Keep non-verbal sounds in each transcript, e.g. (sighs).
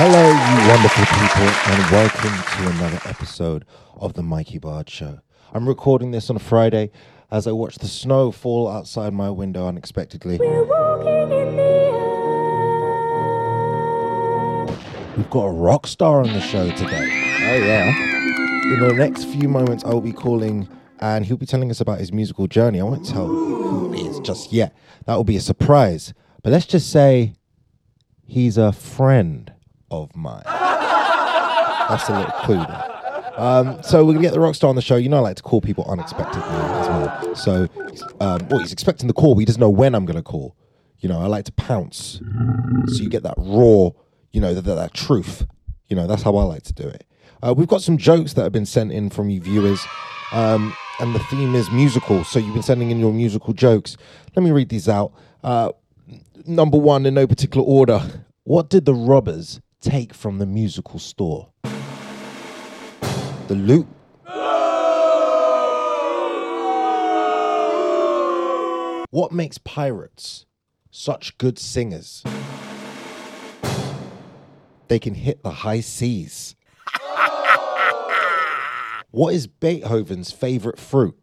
Hello, you wonderful people, and welcome to another episode of the Mikey Bard Show. I'm recording this on a Friday as I watch the snow fall outside my window unexpectedly. We're walking in the We've got a rock star on the show today. Oh, yeah. In the next few moments, I will be calling and he'll be telling us about his musical journey. I won't tell who it is just yet. That will be a surprise. But let's just say he's a friend of mine. That's a little clue there. Um, so we're gonna get the rock star on the show. You know, I like to call people unexpectedly as well. So, um, well, he's expecting the call, but he doesn't know when I'm gonna call. You know, I like to pounce, so you get that raw, you know, that, that, that truth. You know, that's how I like to do it. Uh, we've got some jokes that have been sent in from you viewers, um, and the theme is musical. So you've been sending in your musical jokes. Let me read these out. Uh, number one, in no particular order. What did the robbers take from the musical store? The loot. What makes pirates such good singers? They can hit the high seas. (laughs) what is Beethoven's favorite fruit?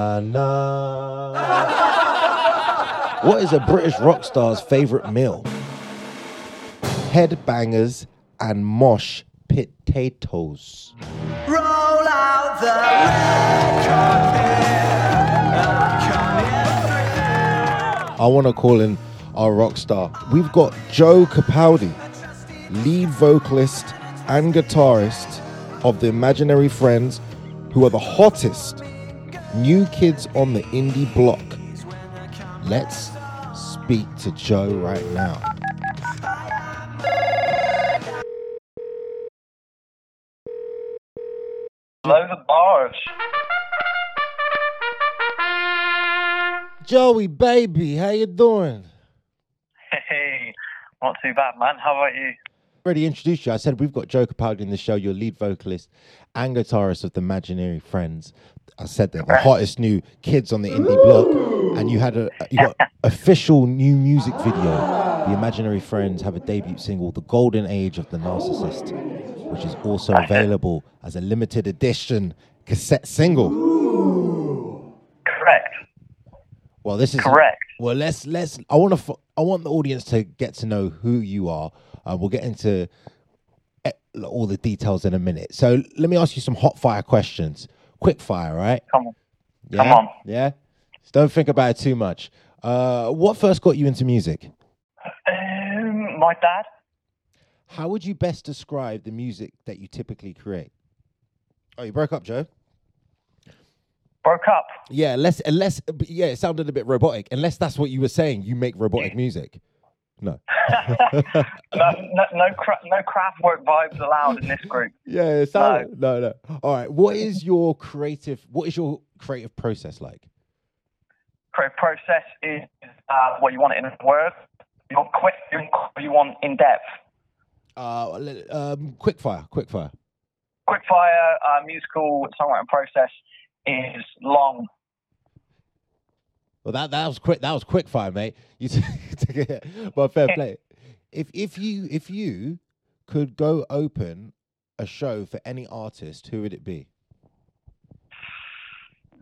Banana. what is a British rock star's favorite meal? Headbangers and mosh potatoes. Roll out the red I want to call in our rock star. We've got Joe Capaldi, lead vocalist and guitarist of the Imaginary Friends, who are the hottest new kids on the indie block. Let's speak to Joe right now. Blow the bars. Joey, baby, how you doing? Hey, not too bad, man. How about you? Already introduced you. I said we've got Joe Capaldi in the show, your lead vocalist and guitarist of the Imaginary Friends. I said they're the hottest new kids on the indie block, and you had a you got (laughs) official new music video. The Imaginary Friends have a debut single, "The Golden Age of the Narcissist," which is also available as a limited edition cassette single. Correct. Well, this is Correct. Well, let's let's. I want to. I want the audience to get to know who you are. Uh, we'll get into eh, all the details in a minute. So let me ask you some hot fire questions. Quick fire, right? Come on. Yeah? Come on. Yeah. Just don't think about it too much. Uh, what first got you into music? Um, my dad. How would you best describe the music that you typically create? Oh, you broke up, Joe. Broke up. Yeah, unless unless yeah, it sounded a bit robotic. Unless that's what you were saying, you make robotic music. No. (laughs) No, no, no, cra- no Kraftwerk vibes allowed in this group. (laughs) Yeah, sounded, no, no. All right. What is your creative? What is your creative process like? Creative process is uh, what you want in a word. You want quick. You want, in depth. Uh, um, quick fire, quick fire. Quick fire uh, musical songwriting process is long. Well, that that was quick. That was quick fire, mate. You (laughs) took it, but fair eh. play. If if you if you could go open a show for any artist, who would it be?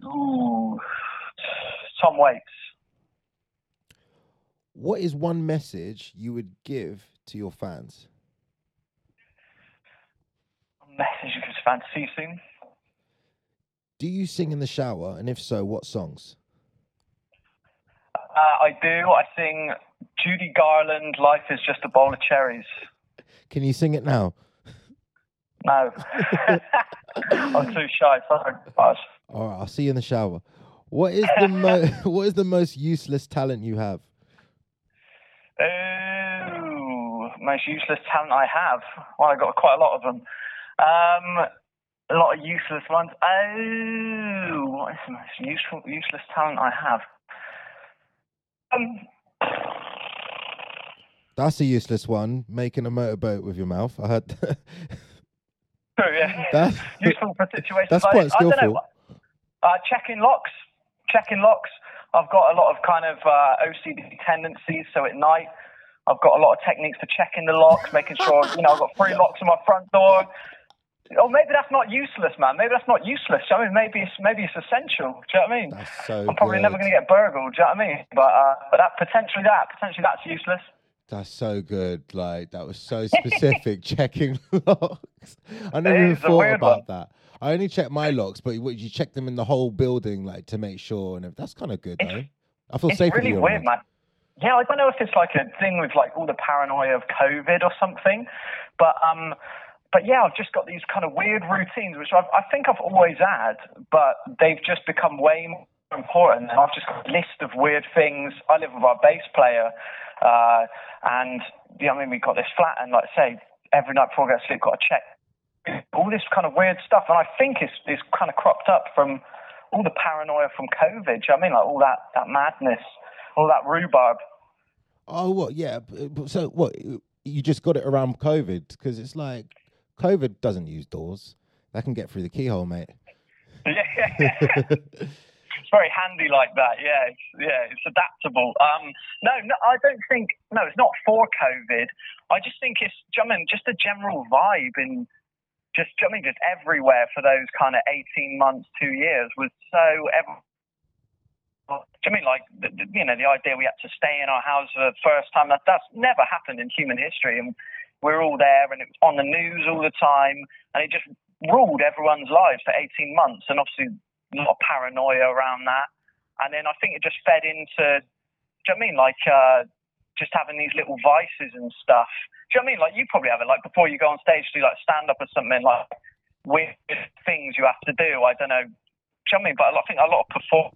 Ooh, (sighs) Tom Waits. What is one message you would give to your fans? A Message you could fancy soon. Do you sing in the shower, and if so, what songs? Uh, I do. I sing Judy Garland, Life is Just a Bowl of Cherries. Can you sing it now? No. (laughs) I'm too shy. Sorry, All right, I'll see you in the shower. What is the mo- (laughs) (laughs) what is the most useless talent you have? Ooh, most useless talent I have. Well, I got quite a lot of them. Um, a lot of useless ones. Oh, what is the most useful, useless talent I have? Um, That's a useless one. Making a motorboat with your mouth. I heard. (laughs) oh, yeah. That- useful for situations. That's like- quite I don't know. Uh, checking locks. checking locks. I've got a lot of kind of uh, OCD tendencies, so at night I've got a lot of techniques for checking the locks, making sure you know I've got three (laughs) locks on my front door. Or maybe that's not useless, man. Maybe that's not useless. I mean, maybe it's maybe it's essential. Do you know what I mean? That's so I'm probably never going to get burgled. Do you know what I mean? But uh, but that potentially that potentially that's useless. That's so good. Like that was so (laughs) specific. checking (laughs) locks. I never It even thought about one. that. I only check my locks, but you, you check them in the whole building, like to make sure. And if, that's kind of good, It's- though. I feel It's safe really with weird, man. Yeah, I don't know if it's like a thing with like all the paranoia of COVID or something, but um, but yeah, I've just got these kind of weird routines which I've, I think I've always had, but they've just become way more important. And I've just got a list of weird things. I live with our bass player, uh, and yeah, I mean we've got this flat, and like I say, every night before I go to sleep, got to check all this kind of weird stuff, and I think it's it's kind of cropped up from all the paranoia from COVID. You know I mean, like all that that madness, all that rhubarb. Oh, what? Yeah. So what? You just got it around COVID because it's like COVID doesn't use doors. That can get through the keyhole, mate. (laughs) it's very handy like that. Yeah, it's, yeah, it's adaptable. Um, no, no, I don't think. No, it's not for COVID. I just think it's. I mean, just a general vibe in. Just, I mean, just everywhere for those kind of eighteen months, two years was so. Ev- do you I mean like you know the idea we had to stay in our house for the first time that that's never happened in human history and we're all there and it was on the news all the time and it just ruled everyone's lives for 18 months and obviously a lot of paranoia around that. And then I think it just fed into do you know I mean? Like uh, just having these little vices and stuff. Do you know what I mean? Like you probably have it. Like before you go on stage to do like stand up or something like weird things you have to do I don't know. Do you know what I mean? But I think a lot of perform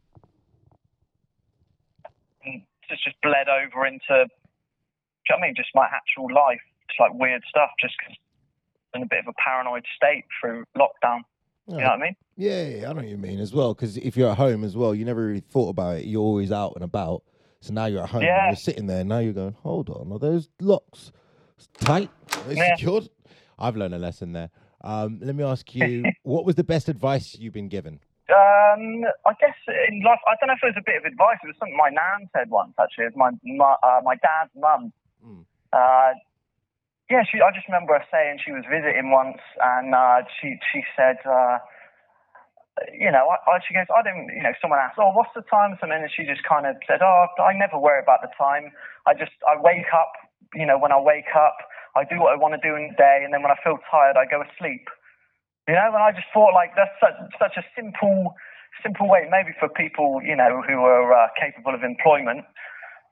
it's just bled over into, do you know what I mean, just my actual life. It's like weird stuff, just 'cause I'm in a bit of a paranoid state through lockdown. You know what I mean? Yeah, yeah, I know what you mean as well. Because if you're at home as well, you never really thought about it. You're always out and about. So now you're at home. and Yeah. You're sitting there. Now you're going, hold on, are those locks tight? Are they Yeah. secured? I've learned a lesson there. Um, let me ask you, (laughs) what was the best advice you've been given? Um, I guess in life, I don't know if it was a bit of advice. It was something my nan said once. Actually, it was my mu- uh, my dad's mum. Mm. Uh, yeah, she. I just remember her saying she was visiting once, and uh, she she said, uh, you know, I, I, she goes, I don't, you know, someone asked, oh, what's the time? Something, and she just kind of said, oh, I never worry about the time. I just I wake up, you know, when I wake up, I do what I want to do in the day, and then when I feel tired, I go asleep. You know, and I just thought like that's such, such a simple, simple way, maybe for people, you know, who are uh, capable of employment,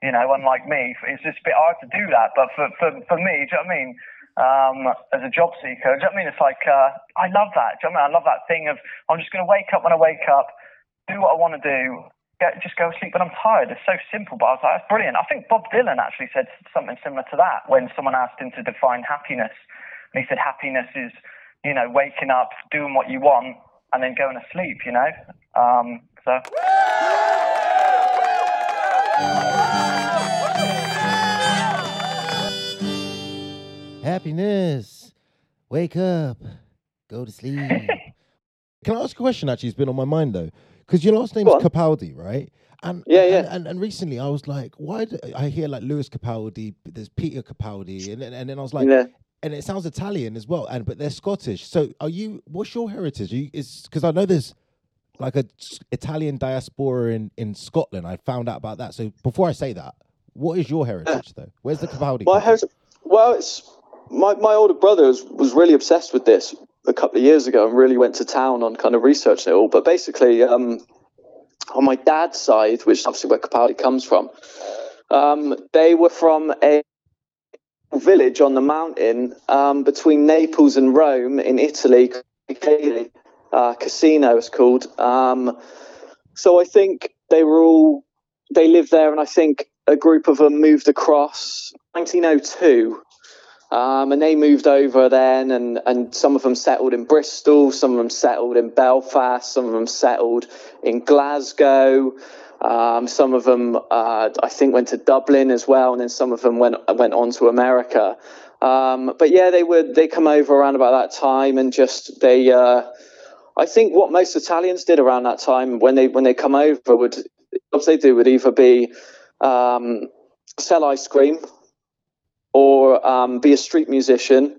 you know, unlike me, it's just a bit hard to do that. But for, for, for me, do you know what I mean? Um, as a job seeker, do you know what I mean? It's like, uh, I love that. Do you know what I mean? I love that thing of, I'm just going to wake up when I wake up, do what I want to do, get, just go to sleep when I'm tired. It's so simple, but I was like, that's brilliant. I think Bob Dylan actually said something similar to that when someone asked him to define happiness. And he said, happiness is, you know, waking up, doing what you want, and then going to sleep, you know? Um, so. Happiness. Wake up. Go to sleep. (laughs) Can I ask a question? Actually, it's been on my mind though, because your last name is. Capaldi, right? And Yeah, yeah. And, and recently, I was like, why? Do, I hear like Lewis Capaldi. There's Peter Capaldi, and then, and then I was like, yeah. and it sounds Italian as well, and but they're Scottish. So, are you? What's your heritage? Are you, is because I know there's like a Italian diaspora in in Scotland. I found out about that. So before I say that, what is your heritage though? Where's the Capaldi? My house. Well, it's my my older brother was, was really obsessed with this a couple of years ago and really went to town on kind of researching it all. But basically, um, on my dad's side, which is obviously where Capaldi comes from, um, they were from a village on the mountain um, between Naples and Rome in Italy. Uh, Cassino is called. Um, so I think they were all they lived there, and I think a group of them moved across 1902. Um, and they moved over then, and, and some of them settled in Bristol, some of them settled in Belfast, some of them settled in Glasgow, um, some of them uh, I think went to Dublin as well, and then some of them went went on to America. Um, but yeah, they would they come over around about that time, and just they uh, I think what most Italians did around that time when they when they come over would what they do would either be um, sell ice cream or um, be a street musician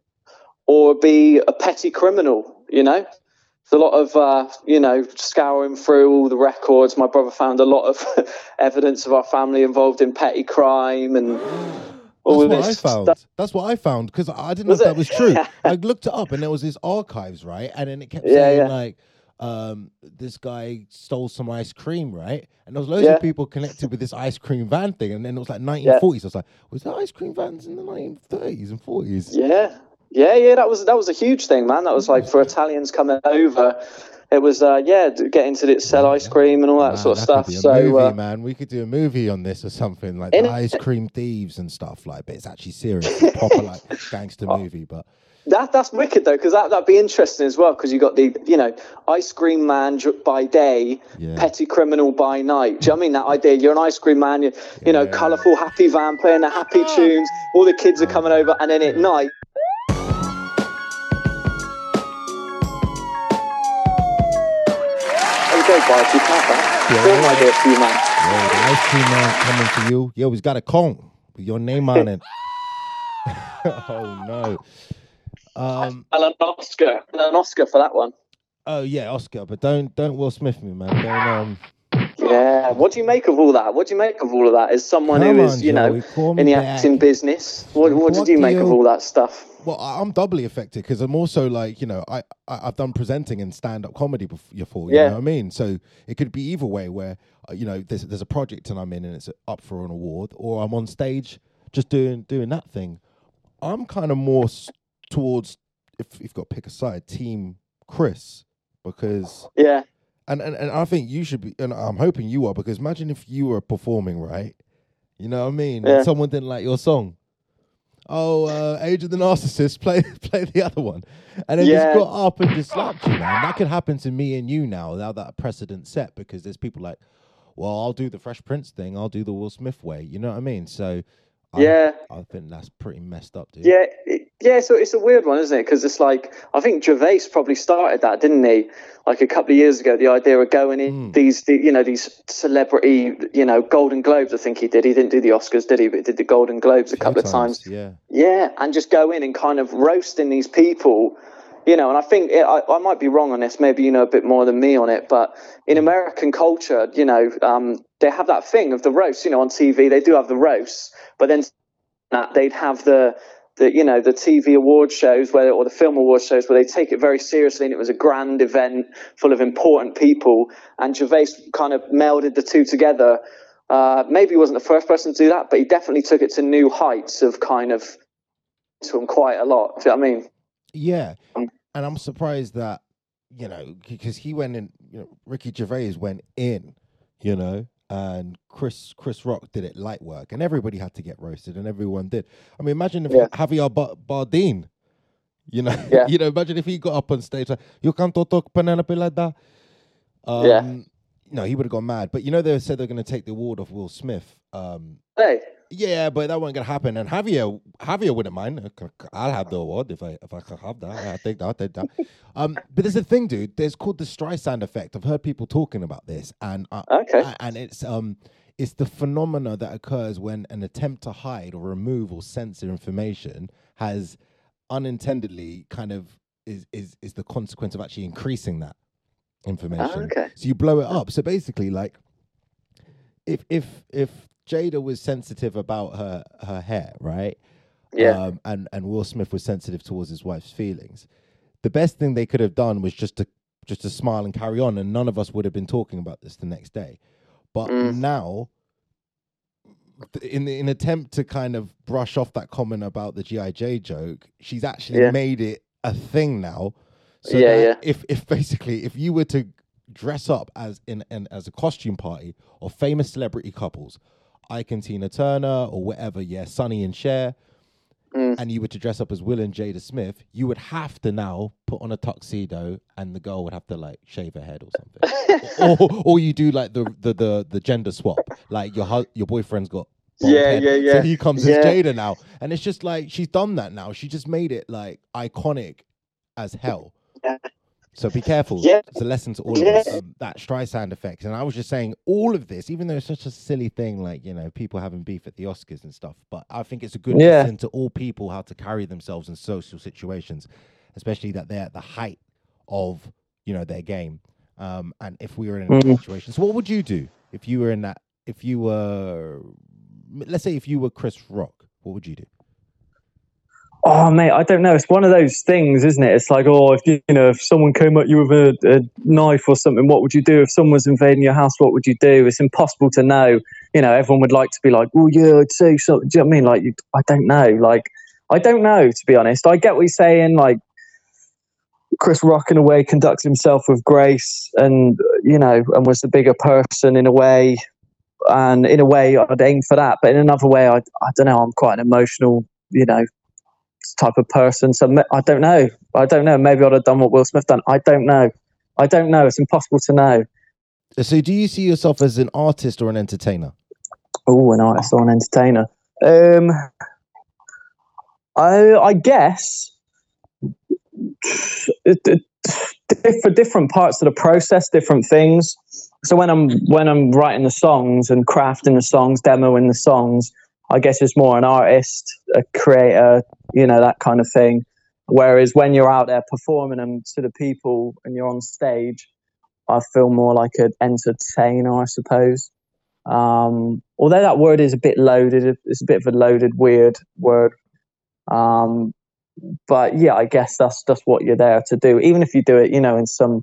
or be a petty criminal. You know, There's a lot of uh, you know scouring through all the records. My brother found a lot of (laughs) evidence of our family involved in petty crime and all That's what I this found. stuff. That's what I found because I didn't Was know if it? that was true. (laughs) I looked it up and there was this archives, right? And then it kept Yeah, saying yeah. like, um, this guy stole some ice cream, right? And there was loads Yeah. of people connected with this ice cream van thing. And then it was like 1940s. I was like, was there ice cream vans in the 1930s and 40s? Yeah, yeah, yeah. That was that was a huge thing, man. That was like for Italians coming over. It was uh, yeah, getting to sell ice cream and all that Man, sort of that stuff. So movie, uh, man. We could do a movie on this or something like ice cream thieves and stuff like. But it's actually serious, it's (laughs) proper like gangster Oh. movie. But that that's wicked though, because that that'd be interesting as well. Because you got the you know ice cream man by day, Yeah. petty criminal by night. Do you know what I mean that idea? You're an ice cream man. You, you know, colourful, happy van playing the happy tunes. All the kids are coming over, and then at night. There you go, Bart. You can't that. Yeah. Film idea for you, man. yo, the ice cream man coming to you. Yo, he's got a cone with your name on it. (laughs) oh no. Um. And an Oscar. And an Oscar for that one. Oh yeah, Oscar. But don't don't Will Smith me, man. Don't um. Yeah. What do you make of all that? What do you make of all of that? As someone Come who is, on, you know, Joey, in the back. acting business, what, what What did you make of all that stuff? Well, I'm doubly affected because I'm also like, you know, I, I I've done presenting and stand up comedy before. You Yeah. know what I mean? So it could be either way, where uh, you know, there's there's a project and I'm in and it's up for an award, or I'm on stage just doing doing that thing. I'm kind of more s- towards if if you've got to pick a side, team Chris, because Yeah. And, and and I think you should be, and I'm hoping you are, because imagine if you were performing, right? You know what I mean? Yeah. And someone didn't like your song. Oh, uh, Age of the Narcissist, (laughs) play play the other one, and then Yeah. just got up and just slapped you, man. That could happen to me and you now. Now that precedent set, because there's people like, well, I'll do the Fresh Prince thing, I'll do the Will Smith way. You know what I mean? So, I, Yeah. I think that's pretty messed up, dude. Yeah, it- yeah. So it's a weird one, isn't it? Because it's like I think Gervais probably started that, didn't he? Like a couple of years ago, the idea of going in Mm. these, the, you know, these celebrity, you know, Golden Globes. I think he did. He didn't do the Oscars, did he? But he did the Golden Globes a couple of times. Yeah. Yeah, and just go in and kind of roasting these people, you know. And I think it, I, I might be wrong on this. Maybe you know a bit more than me on it. But in American culture, you know, um, they have that thing of the roast. You know, on TV they do have the roasts, but then that they'd have the the you know the TV award shows where or the film award shows where they take it very seriously and it was a grand event full of important people. And Gervais kind of melded the two together. Uh, maybe he wasn't the first person to do that, but he definitely took it to new heights of kind of to him quite a lot. Do you know what I mean? Yeah, Um, and I'm surprised that you know because he went in. You know, Ricky Gervais went in. You know, and Chris Chris Rock did it light work, and everybody had to get roasted, and everyone did. I mean, imagine if Yeah. Javier Ba- Bardem. You know, Yeah. (laughs) you know. Imagine if he got up on stage like you can't talk Penelope like that. Um, Yeah. No, he would have gone mad. But you know, they said they're going to take the award off Will Smith. Um, Hey, yeah, but that wasn't gonna happen. And Javier, Javier wouldn't mind. I'll have the award if I if I can have that. I take that. I take that. (laughs) um, but there's a thing, dude. There's called the Streisand effect. I've heard people talking about this, and uh, Okay. and it's um, it's the phenomena that occurs when an attempt to hide or remove or censor information has unintendedly kind of is is is the consequence of actually increasing that information. okay. So you blow it up. So basically, like, if if if Jada was sensitive about her her hair, right? Yeah. Um, and and Will Smith was sensitive towards his wife's feelings. The best thing they could have done was just to just to smile and carry on, and none of us would have been talking about this the next day. But Mm. now, in the in attempt to kind of brush off that comment about the GI J joke, she's actually Yeah. made it a thing now. So Yeah, yeah. if if basically if you were to dress up as in, in as a costume party of famous celebrity couples, Ike and Tina Turner or whatever, yeah, Sonny and Cher, Mm. and you were to dress up as Will and Jada Smith, you would have to now put on a tuxedo, and the girl would have to like shave her head or something, (laughs) or or you do like the the the, the gender swap, like your hu- your boyfriend's got. Yeah, head, yeah, So yeah. he comes Yeah. as Jada now, and it's just like she's done that now. She just made it like iconic as hell. So be careful. Yeah. It's a lesson to all Yeah. of us. Um, that Streisand effect. And I was just saying all of this, even though it's such a silly thing, like, you know, people having beef at the Oscars and stuff. But I think it's a good Yeah. lesson to all people how to carry themselves in social situations, especially that they're at the height of, you know, their game. Um, and if we were in a Mhm. situation, so what would you do if you were in that? If you were, let's say, if you were Chris Rock, what would you do? Oh mate, I don't know. It's one of those things, isn't it? It's like, oh, if you, you know, if someone came at you with a, a knife or something, what would you do? If someone was invading your house, what would you do? It's impossible to know. You know, everyone would like to be like, oh yeah, I'd say something. Do you know what I mean? Like, you, I don't know. Like, I don't know to be honest. I get what you're saying. Like, Chris Rock in a way conducted himself with grace, and you know, and was the bigger person in a way. And in a way, I'd aim for that. But in another way, I, I don't know. I'm quite an emotional, you know, type of person. So I don't know. I don't know. Maybe I'd have done what Will Smith done. I don't know. I don't know. It's impossible to know. So, do you see yourself as an artist or an entertainer? Oh, an artist or an entertainer. Um, I I guess for different parts of the process, different things. So when I'm when I'm writing the songs and crafting the songs, demoing the songs, I guess it's more an artist, a creator, you know, that kind of thing. Whereas when you're out there performing them to the people and you're on stage, I feel more like an entertainer, I suppose. Um, although that word is a bit loaded, it's a bit of a loaded, weird word. Um, but yeah, I guess that's just what you're there to do. Even if you do it, you know, in some,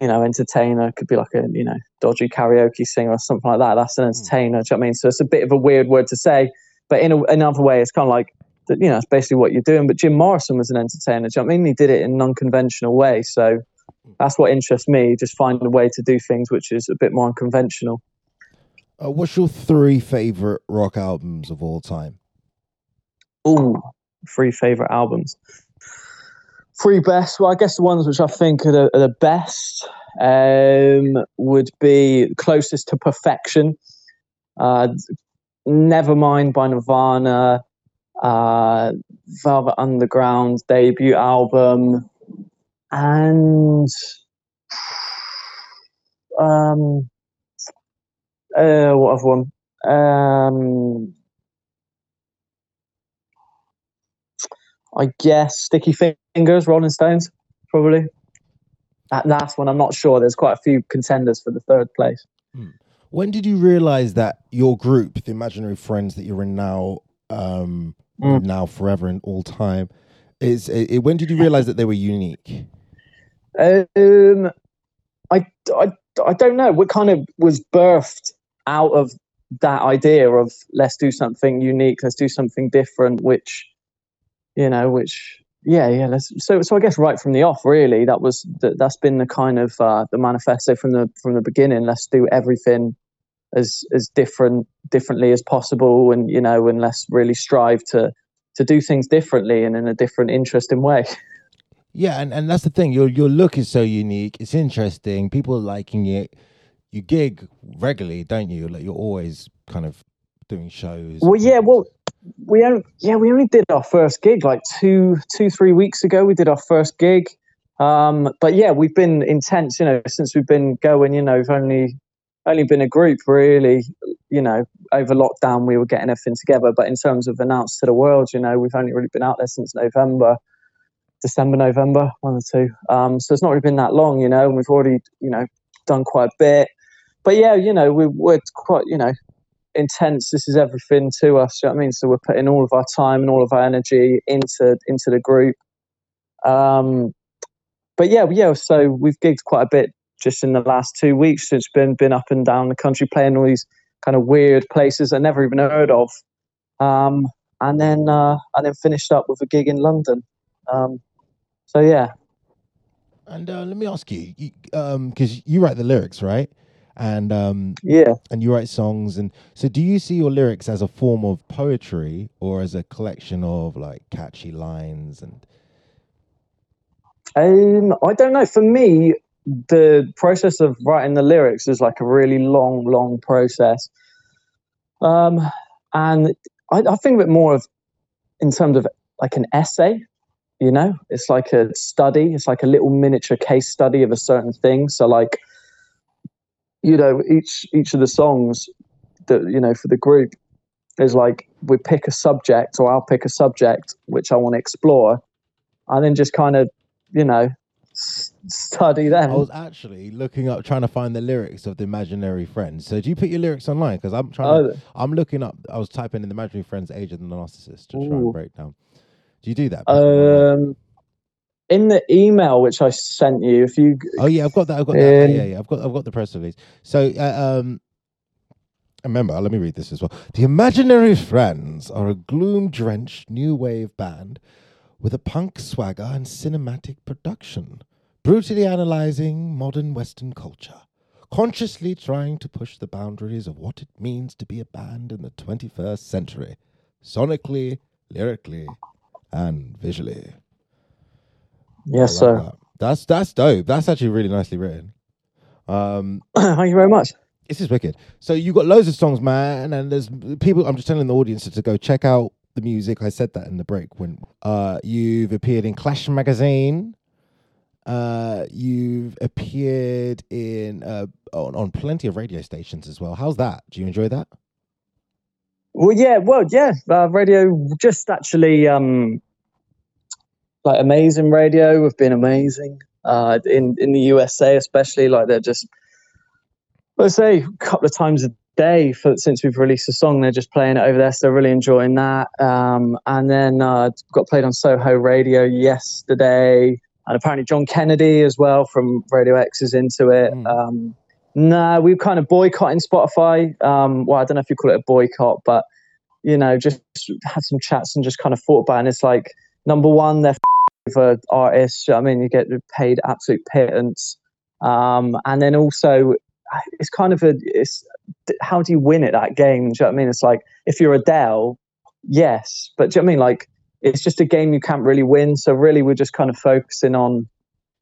you know, entertainer could be like a you know dodgy karaoke singer or something like that. That's an entertainer. Do you know what I mean? So it's a bit of a weird word to say, but in a, another way, it's kind of like that. You know, it's basically what you're doing. But Jim Morrison was an entertainer. Do you know I mean? He did it in an unconventional way. So that's what interests me. Just find a way to do things which is a bit more unconventional. Uh, what's your three favorite rock albums of all time? Ooh, three favorite albums. Three best. Well, I guess the ones which I think are the, are the best um, would be closest to perfection. Uh, Nevermind by Nirvana, uh, Velvet Underground debut album, and um, uh, what other one? Um, I guess Sticky Fingers, Rolling Stones, probably. That last one, I'm not sure. There's quite a few contenders for the third place. When did you realize that your group, the imaginary friends that you're in now, um, Mm. now forever and all time, is it, when did you realize that they were unique? Um, I, I, I don't know. What kind of was birthed out of that idea of let's do something unique, let's do something different, which, you know, which yeah, yeah. Let's, so, so I guess right from the off, really, that was that, that's been the kind of uh, the manifesto from the from the beginning. Let's do everything as as different differently as possible, and you know, and let's really strive to to do things differently and in a different, interesting way. (laughs) Yeah, and, and that's the thing. Your your look is so unique. It's interesting. People are liking it. You gig regularly, don't you? Like you're always kind of doing shows. Well, yeah, well, we only, yeah we only did our first gig like two two three weeks ago. We did our first gig, um, but yeah, we've been intense. You know, since we've been going. You know, we've only only been a group really. You know, over lockdown we were getting everything together, but in terms of announced to the world, you know, we've only really been out there since November. December, November, one or two. Um, so it's not really been that long, you know, and we've already, you know, done quite a bit. But yeah, you know, we, we're quite, you know, intense. This is everything to us. You know what I mean? So we're putting all of our time and all of our energy into into the group. Um, but yeah, yeah. So we've gigged quite a bit just in the last two weeks. It's been been up and down the country, playing all these kind of weird places I never even heard of. Um, and then uh, and then finished up with a gig in London. Um, so yeah, And uh, let me ask you, you um, because you write the lyrics, right? And um, yeah. and you write songs, and so do you see your lyrics as a form of poetry or as a collection of like catchy lines and Um, I don't know. For me, the process of writing the lyrics is like a really long, long process. Um, and I, I think of it more of in terms of like an essay. you know, it's like a study. It's like a little miniature case study of a certain thing. So like, you know, each each of the songs that you know for the group is like we pick a subject, or I'll pick a subject which I want to explore, and then just kind of, you know, study them. I was actually looking up, trying to find the lyrics of the Imaginary Friends. So do you put your lyrics online? Because I'm trying. Oh, to, I'm looking up. I was typing in the Imaginary Friends age of the narcissist to try and break down. Do you do that? Put them online? um, in the email which I sent you, if you Oh yeah, I've got that. I've got that. Um, Yeah, yeah, I've got. I've got the press release. So, uh, um, remember, let me read this as well. The Imaginary Friends are a gloom-drenched new wave band with a punk swagger and cinematic production, brutally analyzing modern Western culture, consciously trying to push the boundaries of what it means to be a band in the 21st century, sonically, lyrically, and visually. yes, like sir. that. That's that's dope. That's actually really nicely written. Um, (clears throat) Thank you very much. this is wicked. So you've got loads of songs, man, and there's people. I'm just telling the audience to go check out the music. I said that in the break when uh, you've appeared in Clash magazine. Uh, you've appeared in uh, on, on plenty of radio stations as well. How's that? Do you enjoy that? Well, yeah, well, yeah. Uh, radio just actually, um, like amazing radio have been amazing. Uh, in in the USA, especially, like they're just, let's say, a couple of times a day for since we've released a song. They're just playing it over there, so they're really enjoying that. Um, and then uh, got played on Soho Radio yesterday, and apparently John Kennedy as well from Radio X is into it. Mm. Um, no, we're kind of boycotting Spotify. Um, well, I don't know if you call it a boycott, but you know, just had some chats and just kind of thought about it. And it's like, number one, they're (laughs) for artists. you know what I mean, you get paid absolute pittance. Um, and then also, it's kind of a, it's how do you win at that game? Do you know what I mean? It's like, if you're Adele, yes. But do you know what I mean? Like, it's just a game you can't really win. So really, we're just kind of focusing on,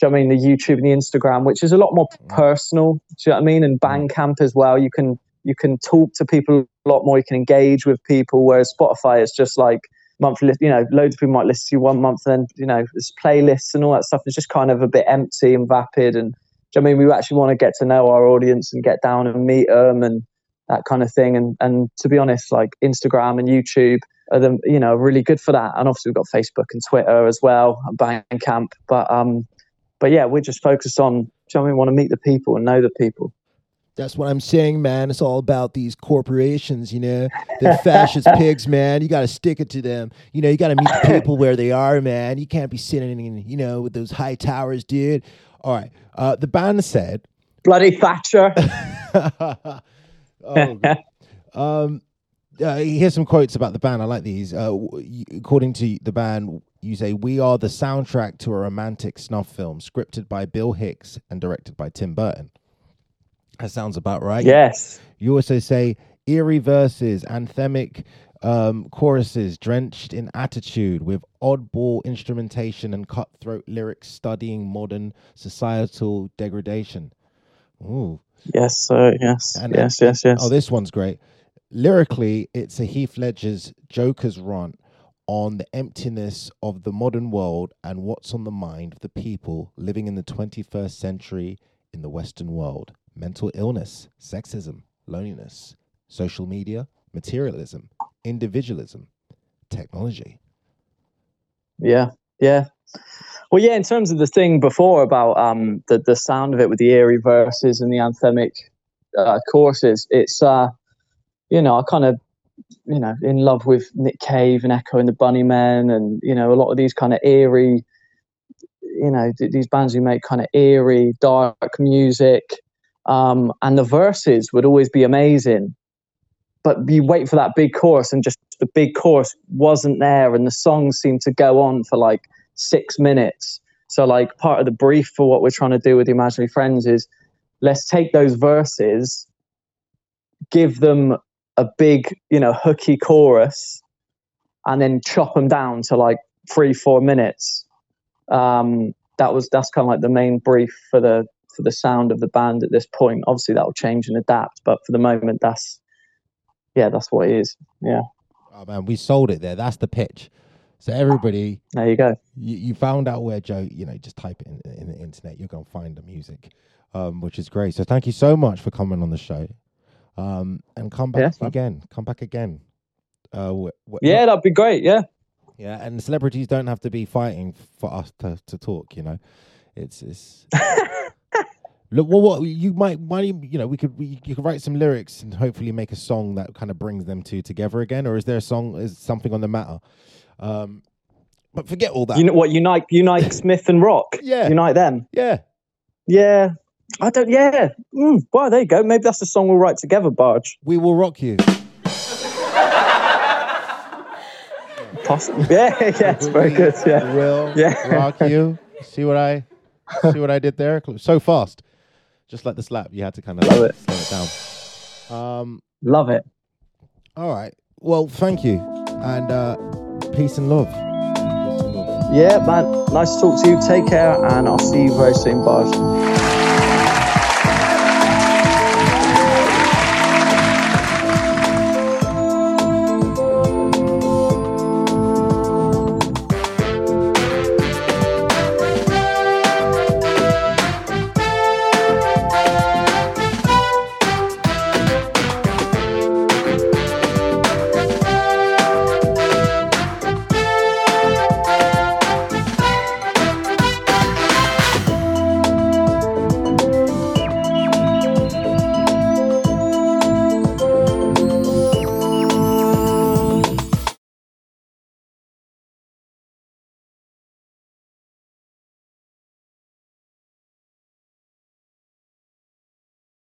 do you know what I mean, the YouTube and the Instagram, which is a lot more personal. Do you know what I mean? And Bandcamp as well. You can you can talk to people a lot more. You can engage with people. Whereas Spotify is just like monthly. You know, loads of people might listen to you one month, and then you know, there's playlists and all that stuff. It's just kind of a bit empty and vapid. And do you know what I mean, we actually want to get to know our audience and get down and meet them and that kind of thing. And and to be honest, like Instagram and YouTube are the you know really good for that. And obviously we've got Facebook and Twitter as well, and Bandcamp. But um, but yeah, we're just focused on. Do you know I mean? Want to meet the people and know the people. That's what I'm saying, man. It's all about these corporations, you know, the fascist (laughs) pigs, man. You got to stick it to them. You know, you got to meet the people where they are, man. You can't be sitting in, you know, with those high towers, dude. All right. Uh, the band said, Bloody Thatcher. (laughs) oh, (laughs) um, uh, here's some quotes about the band. I like these. Uh, according to the band, you say, We are the soundtrack to a romantic snuff film scripted by Bill Hicks and directed by Tim Burton. That sounds about right. yes. You also say eerie verses, anthemic um, choruses drenched in attitude with oddball instrumentation and cutthroat lyrics studying modern societal degradation. Ooh. Yes, sir. Yes. And- yes, yes, yes. Oh, this one's great. Lyrically, it's a Heath Ledger's Joker's rant on the emptiness of the modern world and what's on the mind of the people living in the 21st century in the Western world. Mental illness, sexism, loneliness, social media, materialism, individualism, technology. Yeah, yeah. Well, yeah. In terms of the thing before about um the the sound of it with the eerie verses and the anthemic uh, choruses, it's uh, you know, I kind of you know in love with Nick Cave and Echo and the Bunnymen, and you know a lot of these kind of eerie, you know, th- these bands who make kind of eerie, dark music, um, and the verses would always be amazing. But you wait for that big chorus, and just the big chorus wasn't there, and the songs seemed to go on for like six minutes. So, like, part of the brief for what we're trying to do with the Imaginary Friends is let's take those verses, give them a big, you know, hooky chorus, and then chop them down to like three, four minutes. Um, that was that's kind of like the main brief for the for the sound of the band at this point. Obviously, that will change and adapt, but for the moment, that's yeah, that's what it is. Yeah. Oh man, we sold it there. That's the pitch. So everybody, There you go. you, you found out where Joe. You know, just type it in, in the internet. You're gonna find the music, um, which is great. So thank you so much for coming on the show, um, and come back Yes, man. again. Come back again. Uh, Yeah, that'd be great. Yeah. yeah, and celebrities don't have to be fighting for us to, to talk. You know, it's it's. (laughs) Look, well, what you might, might you you know, we could we, you could write some lyrics and hopefully make a song that kind of brings them two together again. Or is there a song? Is something on the matter? Um, but forget all that. You know what? Unite, unite (laughs) Smith and Rock. Yeah. Unite them. yeah, Yeah. I don't. Yeah. Mm, well, there you go. Maybe that's the song we'll write together, Barge. we will rock you. (laughs) Possibly. Yeah. (laughs) Yeah. It's very good. Yeah. We will Yeah. rock you. See what I see what I did there? So fast, just like the slap. You had to kind of Love it. slow it down. Um. Love it. All right. Well, thank you, and uh, peace and love. Peace and love. Yeah, man. Nice to talk to you. Take care, and I'll see you very soon, Barge.